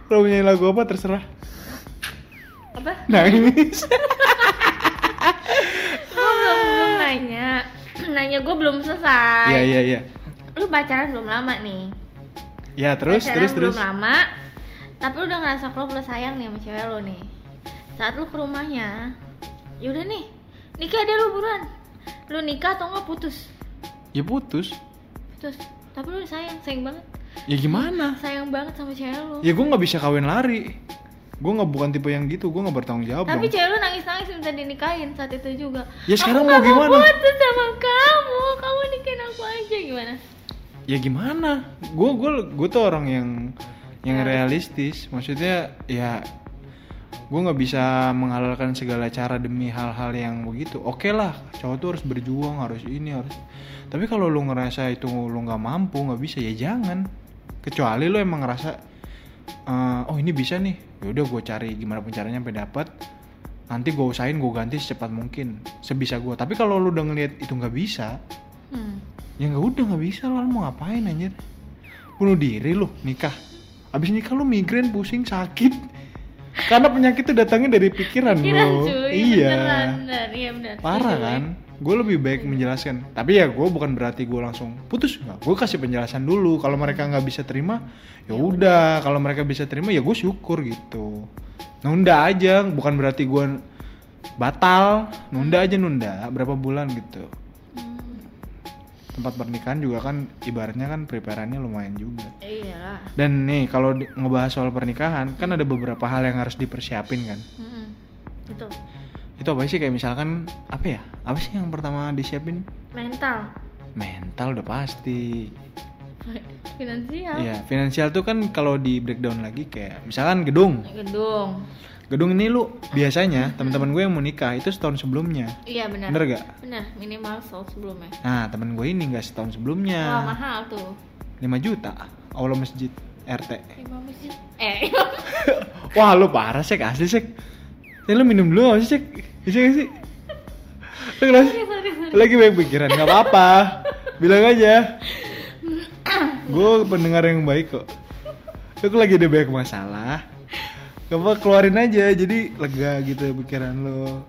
Lu mau nyanyi lagu apa terserah. apa Nangis. gue belum belum nanya nanya gue belum selesai Iya iya iya. lu pacaran belum lama nih Ya terus pacaran terus belum terus. lama tapi lu udah ngerasa kalau lu sayang nih sama cewek lu nih saat lu ke rumahnya yaudah nih nikah deh lu buruan lu nikah atau nggak putus Ya putus. putus tapi lu sayang sayang banget Ya gimana? sayang banget sama cewek lu Ya gua nggak bisa kawin lari. Gua nggak bukan tipe yang gitu. Gua nggak bertanggung jawab tapi dong. cewek lu nangis nangis minta dinikahin saat itu juga Ya sekarang aku mau gimana? putus sama kamu kamu nikahin aku aja gimana ya gimana gue gue gue tuh orang yang yang Realistis. realistis maksudnya ya gue nggak bisa menghalalkan segala cara demi hal-hal yang begitu. Oke lah cowok tuh harus berjuang harus ini harus. Tapi kalau lu ngerasa itu lu nggak mampu nggak bisa ya jangan. Kecuali lu emang ngerasa "Eh, oh ini bisa nih. Yaudah gue cari gimana pun caranya sampai dapat nanti gue usahain gue ganti secepat mungkin sebisa gue tapi kalau lu udah ngeliat itu nggak bisa hmm. ya nggak udah nggak bisa lo mau ngapain anjir? Bunuh diri lo nikah. Abis nikah lo migrain pusing sakit karena penyakit itu datangnya dari pikiran, Pikiran lo cuy. Iya beneran, bener, iya bener. Parah Setuju, kan? Gue lebih baik menjelaskan. Tapi ya gue bukan berarti gue langsung putus. Nggak gue kasih penjelasan dulu. Kalau mereka nggak bisa terima ya udah. kalau mereka bisa terima ya gue syukur gitu. Nunda aja. Bukan berarti gue batal. Nunda aja nunda. Berapa bulan gitu tempat pernikahan juga kan ibaratnya kan preparannya lumayan juga. Iyalah dan nih kalau ngebahas soal pernikahan kan ada beberapa hal yang harus dipersiapin kan? Mm-mm. betul itu apa sih? Kayak misalkan apa ya? Apa sih yang pertama disiapin? Mental. Mental udah pasti. Finansial. Iya, finansial tuh kan kalau di breakdown lagi kayak misalkan gedung. gedung Gedung ini lu biasanya teman-teman gue yang mau nikah itu setahun sebelumnya. iya benar Bener gak? benar minimal setahun sebelumnya Nah, temen gue ini nggak setahun wah sebelumnya. mahal tuh 5 juta. Allah masjid RT. imam masjid eh imam *laughs* Wah, lu parah sek asli sek. Ya lu minum dulu gak sih? Bisa gak sih? Lu kenapa sih? sorry sorry Lagi banyak pikiran, nggak apa-apa. Bilang aja. Gue pendengar yang baik kok. Lu lagi ada banyak masalah. Apa keluarin aja, jadi lega gitu pikiran lo.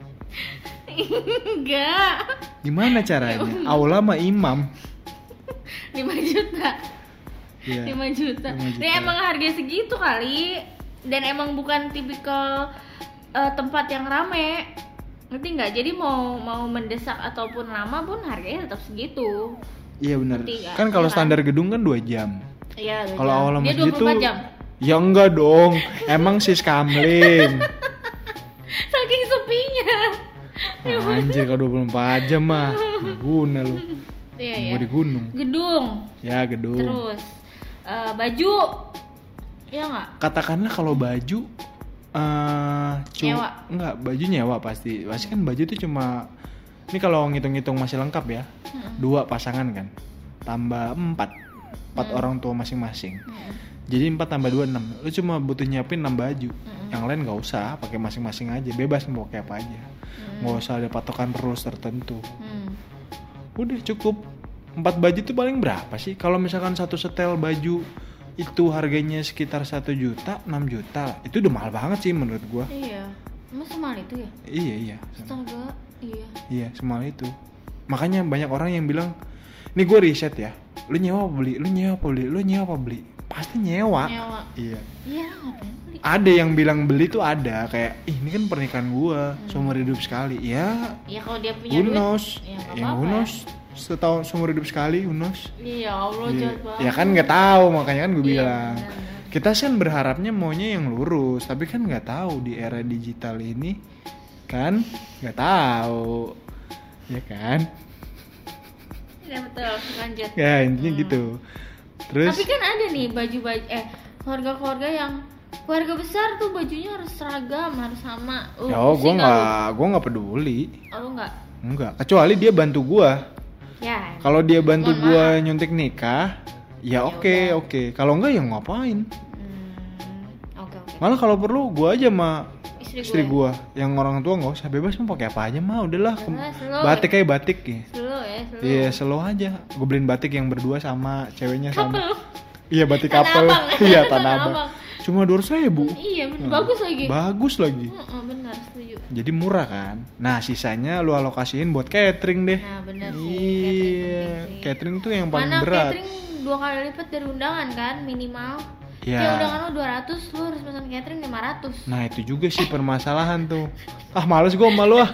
enggak Gimana caranya? Aula sama imam. 5 juta Iya. 5 juta. Lima juta. Ini emang harga segitu kali dan emang bukan tipikal eh, tempat yang rame. Ngerti nggak? Jadi mau mau mendesak ataupun lama pun harganya tetap segitu. Iya benar. Kan kalau Iya kan? standar gedung kan 2 jam. Iya, dua Kalau dia masjid 24 tuh jam. Ya enggak dong. Emang sis kamling. Saking sepinya. Anjir kalau 24 jam mah guna lu. Iya, iya. di gunung. Gedung. Ya gedung. Terus eh, baju. Iya nggak? Katakanlah kalau baju eh cu- Nyewa. enggak baju nyewa pasti. Pasti kan baju tuh cuma ini kalau ngitung-ngitung masih lengkap ya. Dua pasangan kan. Tambah empat. Empat Hmm. orang tua masing-masing. Jadi 4 tambah 2 6. Lu cuma butuh nyiapin 6 baju. Mm-mm. Yang lain nggak usah, pakai masing-masing aja. Bebas mau pakai apa aja. Mm. Nggak usah ada patokan rules tertentu. Hmm. Udah cukup. 4 baju itu paling berapa sih? Kalau misalkan satu setel baju itu harganya sekitar 1 juta, 6 juta. Itu udah mahal banget sih menurut gua. Iya. Emang semahal itu ya? Iya, iya. Astaga. Iya. Iya, semahal itu. Makanya banyak orang yang bilang, "Nih gue riset ya. Lu nyewa apa beli? Lu nyewa apa beli? Lu nyewa apa beli?" Pasti nyewa. Nyewa. Iya. Iya, ngapain beli? ada yang bilang beli tuh ada kayak Ih, ini kan pernikahan gua seumur hidup sekali ya Ya kalau dia punya who duit. Ya, ya apa-apa who ya. setahun seumur hidup sekali knows Iya, Allah Iya. jahat banget. ya kan nggak tahu makanya kan gue Iya, bilang benar-benar. kita sih kan berharapnya maunya yang lurus tapi kan nggak tahu di era digital ini kan nggak tahu ya kan Iya betul, lanjut. ya intinya Hmm. gitu terus Tapi kan ada nih baju-baju eh keluarga-keluarga yang keluarga besar tuh bajunya harus seragam, harus sama. Uh, ya oh gue nggak gue nggak peduli? Oh, lu nggak? Enggak, kecuali dia bantu gua. Ya. Kalau dia bantu maaf. nyuntik nikah, ya Ya oke udah. oke. Kalau enggak ya ngapain? Hmm, oke oke. Malah kalau perlu gua aja sama Istri, istri gue. gua yang orang tua nggak usah bebas mau pakai apa aja mah udahlah. Slow. batik kayak batik ya. Slow ya, slow. Iya, slow aja. Gue beliin batik yang berdua sama ceweknya sama. Iya, batik. Abang. *laughs* iya, Tanah abang. Cuma dua ribu. Iya, bener. bagus lagi. Bagus lagi. Heeh, benar, setuju. Jadi murah kan. Nah, sisanya lu alokasiin buat catering deh. Nah, benar sih. Iya, catering catering tuh yang paling Mana berat. catering dua kali lipat dari undangan kan minimal. Ya undangan lu 200, lu harus pesan catering 500. Nah itu juga sih permasalahan tuh Ah males gue sama lu ah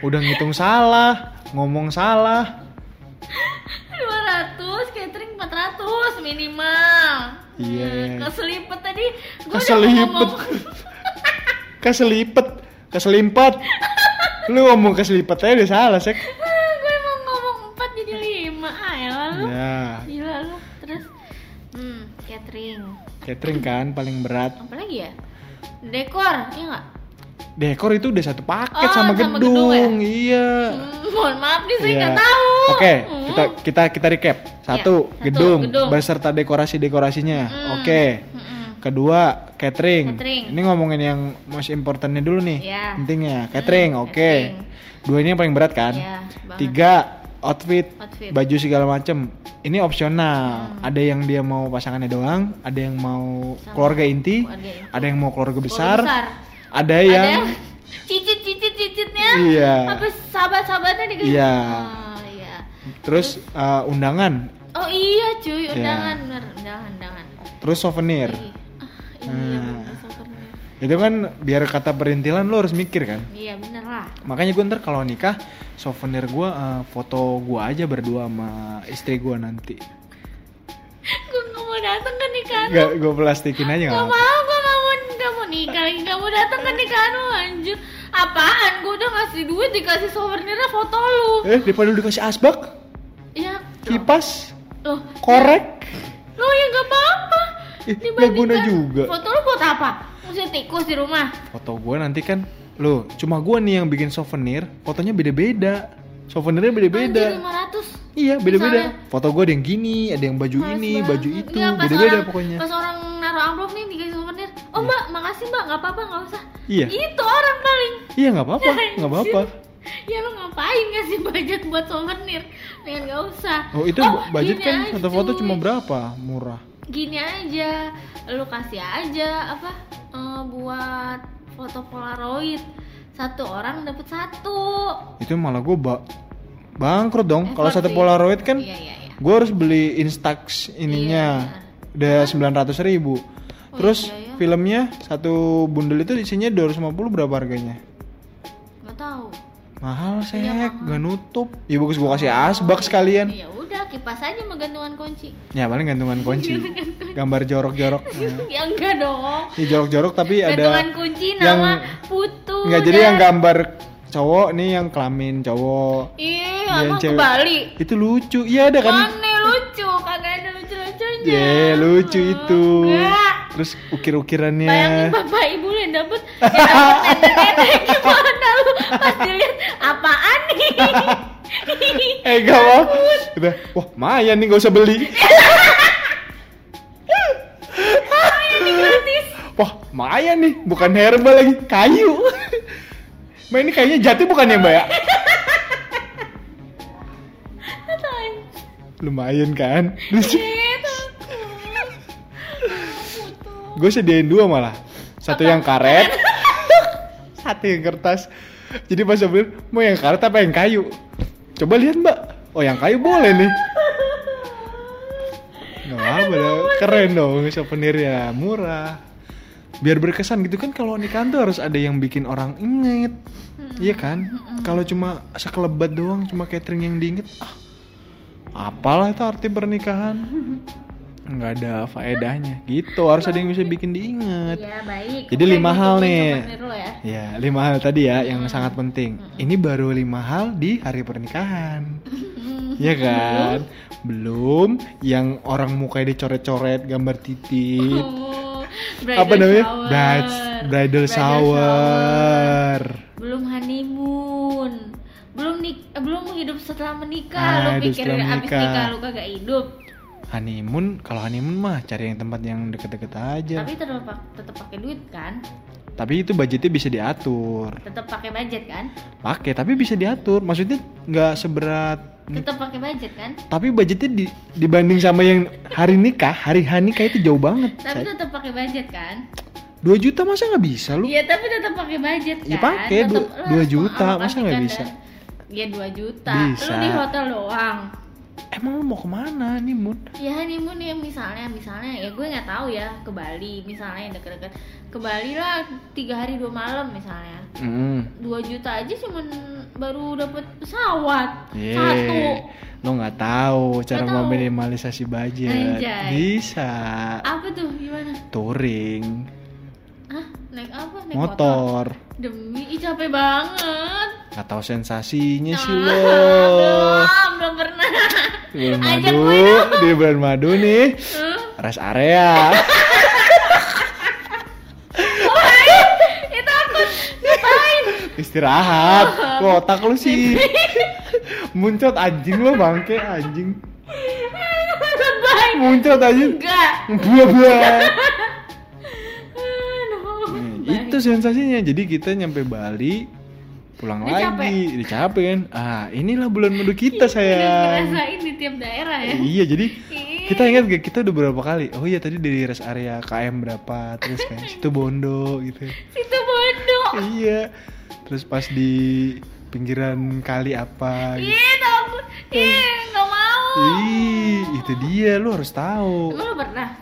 Udah ngitung salah Ngomong salah 200, catering 400 minimal. Iya. Hmm, Keselipet tadi. Gua udah Keselipet ngomong. Keselipet Keselimpet Lu ngomong keselipet aja udah salah sek catering. Kan paling berat Apa lagi ya? Dekor, iya nggak? Dekor itu udah satu paket Oh, sama, sama gedung, gedung Iya Hmm, mohon maaf nih saya Iya. nggak tahu. Oke, Hmm. kita kita kita recap. Satu, Ya, satu, gedung, gedung. beserta dekorasi-dekorasinya. Hmm, Oke. mm-mm. Kedua, catering. Catering. Ini ngomongin yang most importantnya dulu nih. Iya. Pentingnya, catering. Hmm, Oke. catering. Dua ini yang paling berat kan? Iya, banget. Tiga, outfit, Outfit. baju segala macem. Ini opsional. Hmm. Ada yang dia mau pasangannya doang, ada yang mau Sama keluarga inti, keluarga inti. ada yang mau keluarga Keluarga besar, besar. ada Ada yang *laughs* yang cicit-cicit cicitnya. Iya. Apa sahabat-sahabatnya dikasih? Iya. Oh, iya. terus uh, undangan, Oh iya cuy, Iya. undangan bener, undangan, undangan. terus souvenir. Iya. Ah, iya Hmm. Souvenir. Itu kan biar kata perintilan lo harus mikir kan. Iya bener lah. Makanya gue ntar kalau nikah souvenir gue uh, foto gue aja berdua sama istri gue nanti. *laughs* Gue gak mau datang ke nikahan lu. Gak gue plastikin aja Gak nggak apa. mau, gue gak mau, gak mau nikah lagi, gak mau datang ke nikahan lu anjir Apaan, gue udah ngasih duit dikasih souvenirnya foto lu Eh daripada lu dikasih asbak, Iya kipas, Loh, korek lo ya nggak apa-apa. Ih, nggak guna juga. Foto lo buat apa? Musik tikus di rumah. foto gue nanti kan lo cuma gue nih yang bikin souvenir fotonya beda-beda souvenirnya beda-beda Anjir 500. iya beda-beda foto gue ada yang gini ada yang baju ini banget. baju itu beda-beda pokoknya Pas orang naruh amplop nih dikasih souvenir. Oh mbak, makasih mbak, nggak apa-apa, nggak usah. Iya. Itu orang paling. iya nggak apa-apa *laughs* nggak apa-apa Ya lo ngapain ngasih budget buat souvenir? Dengan nggak usah. oh itu budget gini kan satu foto cuma berapa murah Gini aja, lu kasih aja apa eh, buat foto polaroid satu orang dapat satu. itu malah gue ba bangkrut dong kalau satu polaroid kan Iya iya iya. gue harus beli instax ininya udah sembilan ratus ribu Oh, terus iya, iya. filmnya satu bundel itu isinya 250 berapa harganya Nggak tahu. mahal sek Iya, mahal. gak nutup ya bagus gue kasih asbak sekalian Ya udah, kipas aja sama gantungan kunci. ya paling gantungan *laughs* kunci gambar jorok-jorok *laughs* ya enggak dong. ya jorok-jorok tapi ada Gantungan kunci yang- nama putu. nggak jadi dan- yang gambar cowok nih yang kelamin cowok Ih, Yang emang cewek. Bali. itu lucu iya ada kan Mana lucu, kagak ada lucu-lucunya. ya lucu itu Enggak. terus ukir-ukirannya Bayangin bapak ibu yang dapet, *laughs* yang dapet nenek-nenek gimana lu pas dilihat apaan nih? Eh gak mau udah wah mayan nih gak usah beli. Wah mayan nih bukan herbal lagi kayu. Mbak ini kayaknya jati bukan ya mbak ya? Lumayan kan? Lucu takut. gue sediain dua malah. Satu yang karet. Satu yang kertas. Jadi pas beli mau yang karet apa yang kayu coba lihat mbak. Oh yang kayu boleh nih. Nggak apa dong keren dong souvenirnya. Murah. Biar berkesan gitu kan kalau nikahan tuh harus ada yang bikin orang inget. Iya kan? Kalau cuma sekelebat doang cuma catering yang diinget ah apalah itu arti pernikahan *laughs* nggak ada faedahnya gitu harus ada yang bisa bikin diinget Ya baik. Jadi Oke, lima hal nih. ya. Ya, lima hal tadi ya yang sangat penting. Ini baru lima hal di hari pernikahan. *laughs* Iya kan? Belum yang orang mukanya dicoret-coret gambar titit. Oh, Apa bridal namanya? shower. Brides- bridal shower. Belum honeymoon. Belum nik eh, belum hidup setelah menikah. Ah, lu hidup pikir setelah abis nikah lu kagak hidup. Honeymoon, kalau honeymoon mah cari yang tempat yang deket-deket aja. Tapi tetap tetap pakai duit kan? Tapi itu budgetnya bisa diatur. Tetap pakai budget kan? Pakai, tapi bisa diatur. Maksudnya nggak seberat Tetap pakai budget kan? tapi budgetnya di- dibanding sama yang hari nikah hari H nikah itu jauh banget Tapi tetap pakai budget kan? 2 juta masa nggak bisa lu Iya tapi tetap pakai budget kan? Ya, pakai, Tetap- du- lu dua harus juta, masa nggak bisa? dan- Ya 2 juta. Bisa. Lu di hotel doang. Emang lu mau ke mana nih Mun? Ya honeymoon ya misalnya misalnya ya gue nggak tahu ya ke Bali misalnya yang deket-deket ke Bali lah tiga hari dua malam misalnya Hmm. 2 juta aja cuman baru dapet pesawat Yeay. satu Lo nggak tahu cara tahu. meminimalisasi budget. Anjay. Bisa. apa tuh gimana? Touring, Hah naik apa naik motor. Demi ih, capek banget. Nggak tahu sensasinya sih Ah, lo. belum belum pernah. Bulan Ajak madu, di bulan madu nih. Huh? Rest area. Ngapain? Istirahat. Kok otak lu sih? Muncrat anjing lo bangke anjing. Muncrat anjing. Enggak. Buah buah. Aduh. Nah, itu sensasinya. Jadi kita nyampe Bali pulang Dia lagi, dicape kan. Ah, inilah bulan madu kita sayang. ngerasain di tiap daerah ya. Iya, jadi Ih. kita ingat gak kita udah berapa kali? Oh iya tadi dari rest area KM berapa, terus kayak *laughs* situ Bondo gitu. Situ bodoh. iya. Terus pas di pinggiran kali apa gitu. Ih, takut. Ih, nggak mau. Ih, itu dia lu harus tahu. Lu pernah?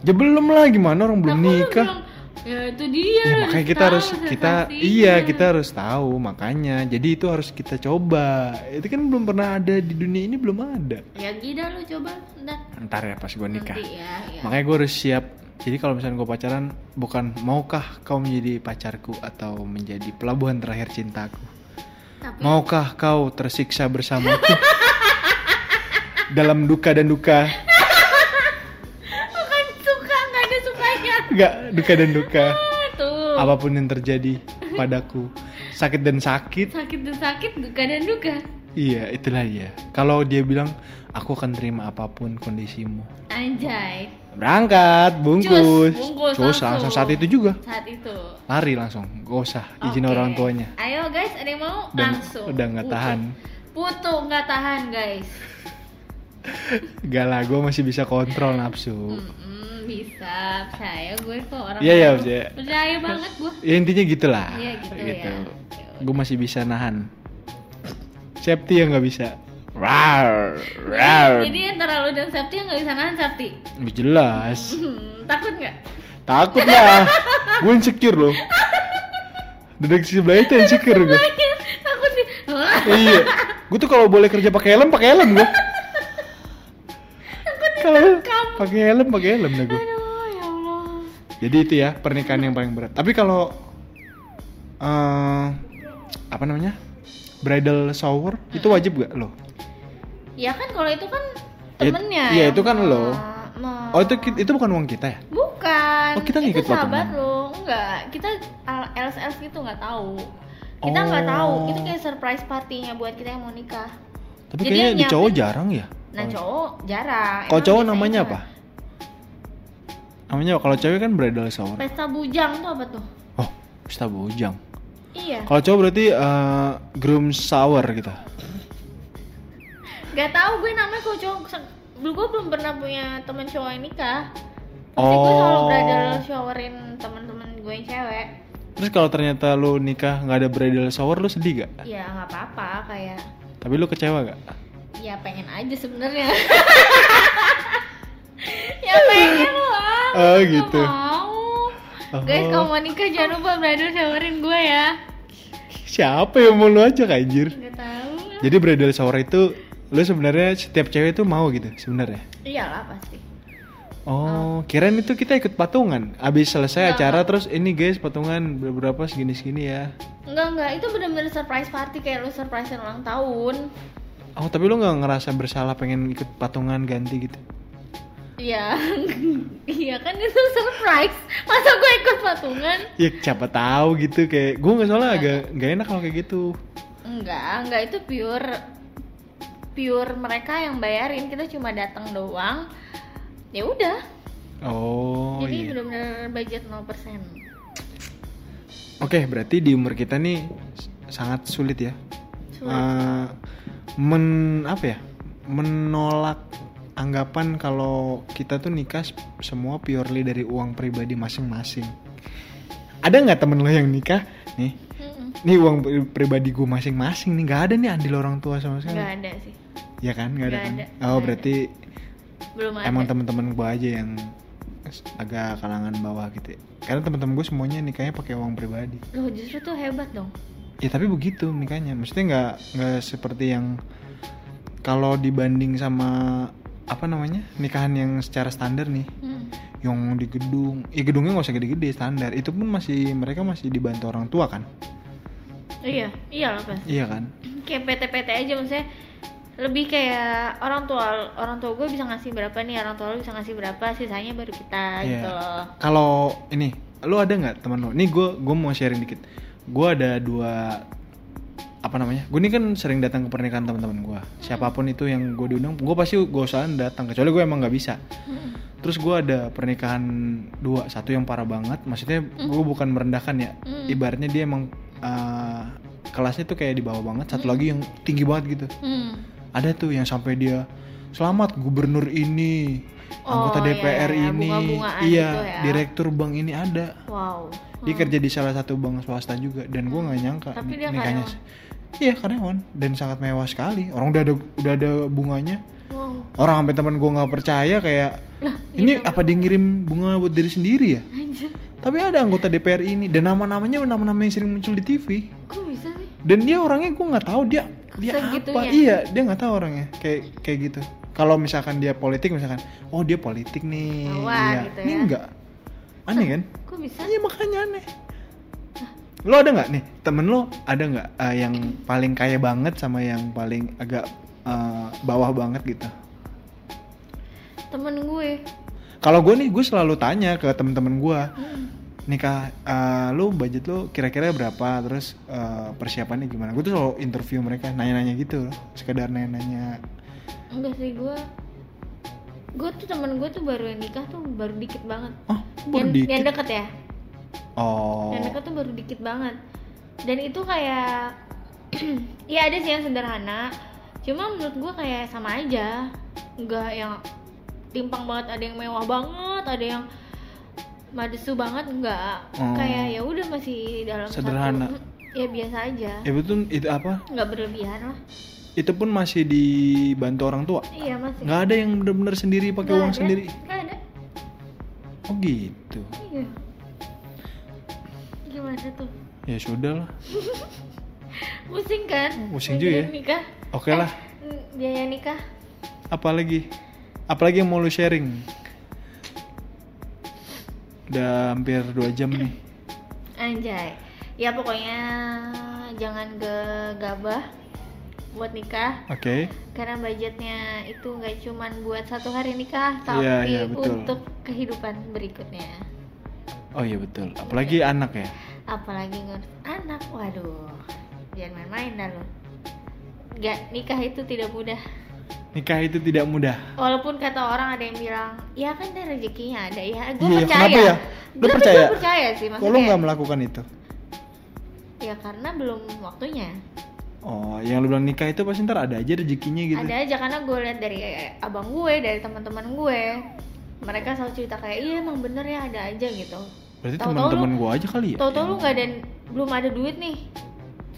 Ya belum lah gimana orang belum nikah. belum? Ya itu dia. Ya, makanya kita tahu harus kita iya kita harus tahu makanya. Jadi itu harus kita coba. Itu kan belum pernah ada di dunia ini belum ada. Ya gila lu coba ntar. Ntar ya pas gue nikah. Nanti ya, ya. Makanya gue harus siap. Jadi kalau misalnya gue pacaran bukan maukah kau menjadi pacarku atau menjadi pelabuhan terakhir cintaku. Tapi Maukah kau tersiksa bersamaku? *laughs* dalam duka dan duka Enggak, duka dan duka Ah, Tuh. apa pun yang terjadi padaku sakit dan sakit Sakit dan sakit, duka dan duka. iya itulah dia kalau dia bilang aku akan terima apa pun kondisimu Anjay. berangkat bungkus Cus, bungkus Cus, langsung. langsung saat itu juga Saat itu. lari langsung gak usah izin orang tuanya Ayo guys, ada yang mau? Dan Langsung. udah nggak tahan. Putu nggak tahan guys. *laughs* gak lah gue masih bisa kontrol nafsu Mm-mm, bisa, percaya gue kok orang. Iya, iya, baru. percaya. Percaya banget gue. ya intinya gitulah Iya, gitu ya. gue masih bisa nahan safety yang nggak bisa rar rar Jadi antara lu dan Septi yang nggak bisa nahan Septi. jelas Hmm, takut nggak? takut lah gue insecure loh dari sebelah itu insecure gue takut sih. iya gue tuh kalau boleh kerja pakai helm pakai helm gue pakai helm pakai helm dah gue ya Allah. jadi itu ya pernikahan yang paling berat tapi kalau eh apa namanya bridal shower itu wajib gak lo Ya kan kalau itu kan Ya, temennya. iya, yang itu kan lo. oh itu itu bukan uang kita ya Bukan. Oh, kita ngikut Itu sahabat lo. Enggak, kita al- LS gitu nggak tahu. Kita nggak tahu. Oh. Itu kayak surprise partinya buat kita yang mau nikah. Tapi Jadi kayaknya di cowok jarang ya Nah cowok jarang. kalau cowok namanya cewek. apa namanya kalau cewek kan bridal shower Pesta bujang tuh apa tuh? oh pesta bujang Iya. kalau cowok berarti eh, groom shower gitu Gak tahu gue namanya kalau cowok. Dulu gue belum pernah punya teman cowok yang nikah. Pasti gue selalu Oh. bridal showerin teman-teman gue yang cewek. terus kalau ternyata lu nikah nggak ada bridal shower lu sedih gak Ya nggak apa-apa kayak. Tapi lu kecewa gak Ya pengen aja sebenarnya. *laughs* ya pengen lah. Oh, gitu. Mau. Guys Oh. kalau mau nikah jangan lupa bridal showerin gue ya. siapa yang mau lu aja anjir Gak tahu. jadi bridal shower itu lu sebenarnya setiap cewek tuh mau gitu sebenarnya Iyalah pasti. Oh, kirain itu kita ikut patungan. Abis selesai Enggak, acara terus ini guys patungan berapa segini segini ya. Enggak enggak itu bener-bener surprise party kayak lu surprise ulang tahun. Oh, tapi lu nggak ngerasa bersalah pengen ikut patungan ganti gitu? Iya, *laughs* iya kan itu surprise. Masa gue ikut patungan? Ya siapa tahu gitu kayak gue nggak salah agak nggak enak kalau kayak gitu. Enggak, enggak itu pure pure mereka yang bayarin. Kita cuma datang doang. Ya udah. Oh Jadi iya. bener-bener budget 0%. Oke, berarti di umur kita nih sangat sulit ya. Sulit. Eh, men apa ya? Menolak anggapan kalau kita tuh nikah semua purely dari uang pribadi masing-masing. Ada nggak temen lo yang nikah nih? Mm-mm. Nih uang pri- pribadi gue masing-masing nih nggak ada nih andil orang tua sama sekali. Nggak ada sih. Ya kan, nggak ada kan? ada, Oh nggak berarti Belum ada. emang temen-temen gue aja yang agak kalangan bawah gitu. ya. Karena temen-temen gue semuanya nikahnya pakai uang pribadi. Loh justru tuh hebat dong. Ya tapi begitu nikahnya. Maksudnya nggak nggak seperti yang kalau dibanding sama apa namanya nikahan yang secara standar nih, Hmm. yang di gedung, ya gedungnya nggak usah gede-gede standar. Itu pun masih mereka masih dibantu orang tua kan? Iya, iyalah pasti. Iya kan? kayak PT-PT aja maksudnya lebih kayak orang tua orang tua gue bisa ngasih berapa nih orang tua lu bisa ngasih berapa sisanya baru kita Iya. gitu loh Kalau ini, lu ada nggak teman lu? Nih gue gue mau sharing dikit. Gue ada dua apa namanya? Gue ini kan sering datang ke pernikahan teman-teman gue. Siapa pun itu yang gue diundang, gue pasti gue usahain datang. Kecuali gue emang nggak bisa. Mm. Terus gue ada pernikahan dua, satu yang parah banget. Maksudnya gue bukan merendahkan ya. Mm. Ibaratnya dia emang uh, kelasnya tuh kayak di bawah banget. Satu lagi yang tinggi banget gitu. Hmm. Ada tuh yang sampai dia selamat gubernur ini, Oh, anggota iya, DPR iya, ini, bunga-bungaan iya, gitu ya. direktur bank ini ada. wow Dia Hmm. kerja di salah satu bank swasta juga dan gue nggak nyangka Tapi dia nikahnya. karyawan. Iya karyawan dan sangat mewah sekali. Orang udah ada udah ada bunganya. wow Orang sampai teman gue nggak percaya kayak lah ini gitu. apa dia ngirim bunga buat diri sendiri ya? Anjir, Tapi ada anggota DPR ini dan nama-namanya nama-nama yang sering muncul di TV. kok bisa Dan dia orangnya gue nggak tahu dia dia apa. Segitunya? Iya dia nggak tahu orangnya kayak kayak gitu. Kalau misalkan dia politik misalkan, oh dia politik nih. Bawah iya. gitu Ini ya. enggak. Aneh kan? kok bisa Iya makanya aneh. Lo ada nggak nih temen lo ada nggak eh, yang paling kaya banget sama yang paling agak eh, bawah banget gitu? temen gue Kalau gue nih gue selalu tanya ke temen-temen gue Hmm. Nikah eh, lu budget lu kira-kira berapa? Terus eh, persiapannya gimana? Gue tuh selalu interview mereka nanya-nanya gitu loh. Sekedar nanya-nanya. Enggak sih gue gue tuh temen gue tuh baru yang nikah tuh baru dikit banget. Oh baru yang, dikit? yang deket ya? Oh. Yang deket tuh baru dikit banget. Dan itu kayak *clears throat* ya ada sih yang sederhana. Cuma menurut gue kayak sama aja. Nggak yang timpang banget ada yang mewah banget ada yang madesu banget enggak. Oh. kayak ya udah masih dalam Sederhana. satu, ya biasa aja. Ya betul itu apa? Nggak berlebihan lah. Itu pun masih dibantu orang tua? Iya masih. Nggak ada yang bener-bener sendiri pakai uang ada, sendiri? Nggak ada. Oh gitu. Iya. Gimana tuh? Ya sudah lah. *laughs* Pusing kan? Pusing Biaya juga ya. nikah? Oke lah. Mm, biaya nikah? Apalagi apalagi yang mau lu sharing udah hampir dua jam nih Anjay. Ya pokoknya jangan gegabah buat nikah oke karena budgetnya itu nggak cuman buat satu hari nikah Iya, tapi iya, betul. untuk kehidupan berikutnya. oh iya betul apalagi anak ya Apalagi ngurus anak. Waduh. Jangan main-main dah lo. Gak nikah itu tidak mudah. Nikah itu tidak mudah Walaupun kata orang ada yang bilang, ya kan ada rezekinya ada ya. Gue Iya, percaya. kenapa ya? Lu Tapi percaya? Gue percaya sih. kalau Maksudnya, nggak melakukan itu ya karena belum waktunya. oh yang lu bilang nikah itu pasti ntar ada aja rezekinya gitu Ada aja karena gue lihat dari abang gue, dari teman-teman gue, mereka selalu cerita kayak iya emang bener ya ada aja gitu. berarti teman-teman gua aja kali ya Tahu-tahu lu nggak ada belum ada duit nih,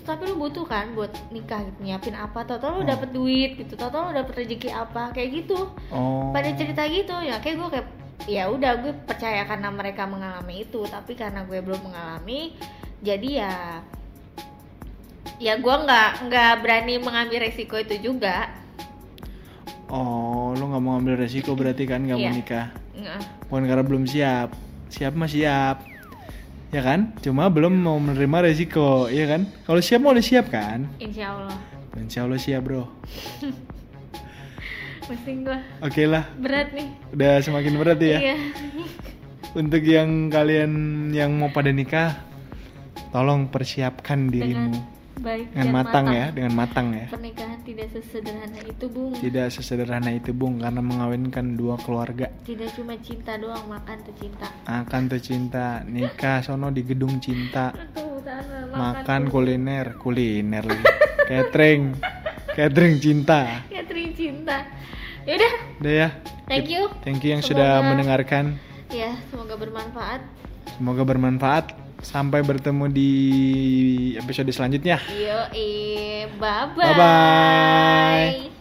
tapi lu butuh kan buat nikah gitu, nyiapin apa? Tahu-tahu lu Oh. dapet duit gitu, tahu-tahu lu dapet rezeki apa kayak gitu. oh Pada cerita gitu ya kayak gue kayak ya udah gue percaya karena mereka mengalami itu, tapi karena gue belum mengalami, jadi ya ya gue nggak nggak berani mengambil resiko itu juga. oh lu nggak mau ngambil resiko berarti kan nggak mau Iya. nikah Nggak. bukan karena belum siap siap mah siap ya kan cuma belum mau menerima resiko ya kan kalau siap mau udah siap kan Insya Allah. insya Allah siap bro *laughs* Pusing gua. oke lah Berat nih. udah semakin berat ya Iya. *laughs* untuk yang kalian yang mau pada nikah tolong persiapkan dirimu Dengan baik dengan dan matang, ya dengan matang ya Pernikahan tidak sesederhana itu, Bung. tidak sesederhana itu bung karena mengawinkan dua keluarga Tidak cuma cinta doang, makan tuh cinta. akan tuh cinta nikah sono di gedung cinta sana makan tuh. kuliner kuliner lagi catering catering cinta Catering cinta. Yaudah, udah ya thank you. thank you yang sudah Semoga- mendengarkan Ya, semoga bermanfaat. semoga bermanfaat sampai bertemu di episode selanjutnya Yo, bye Bye-bye. bye.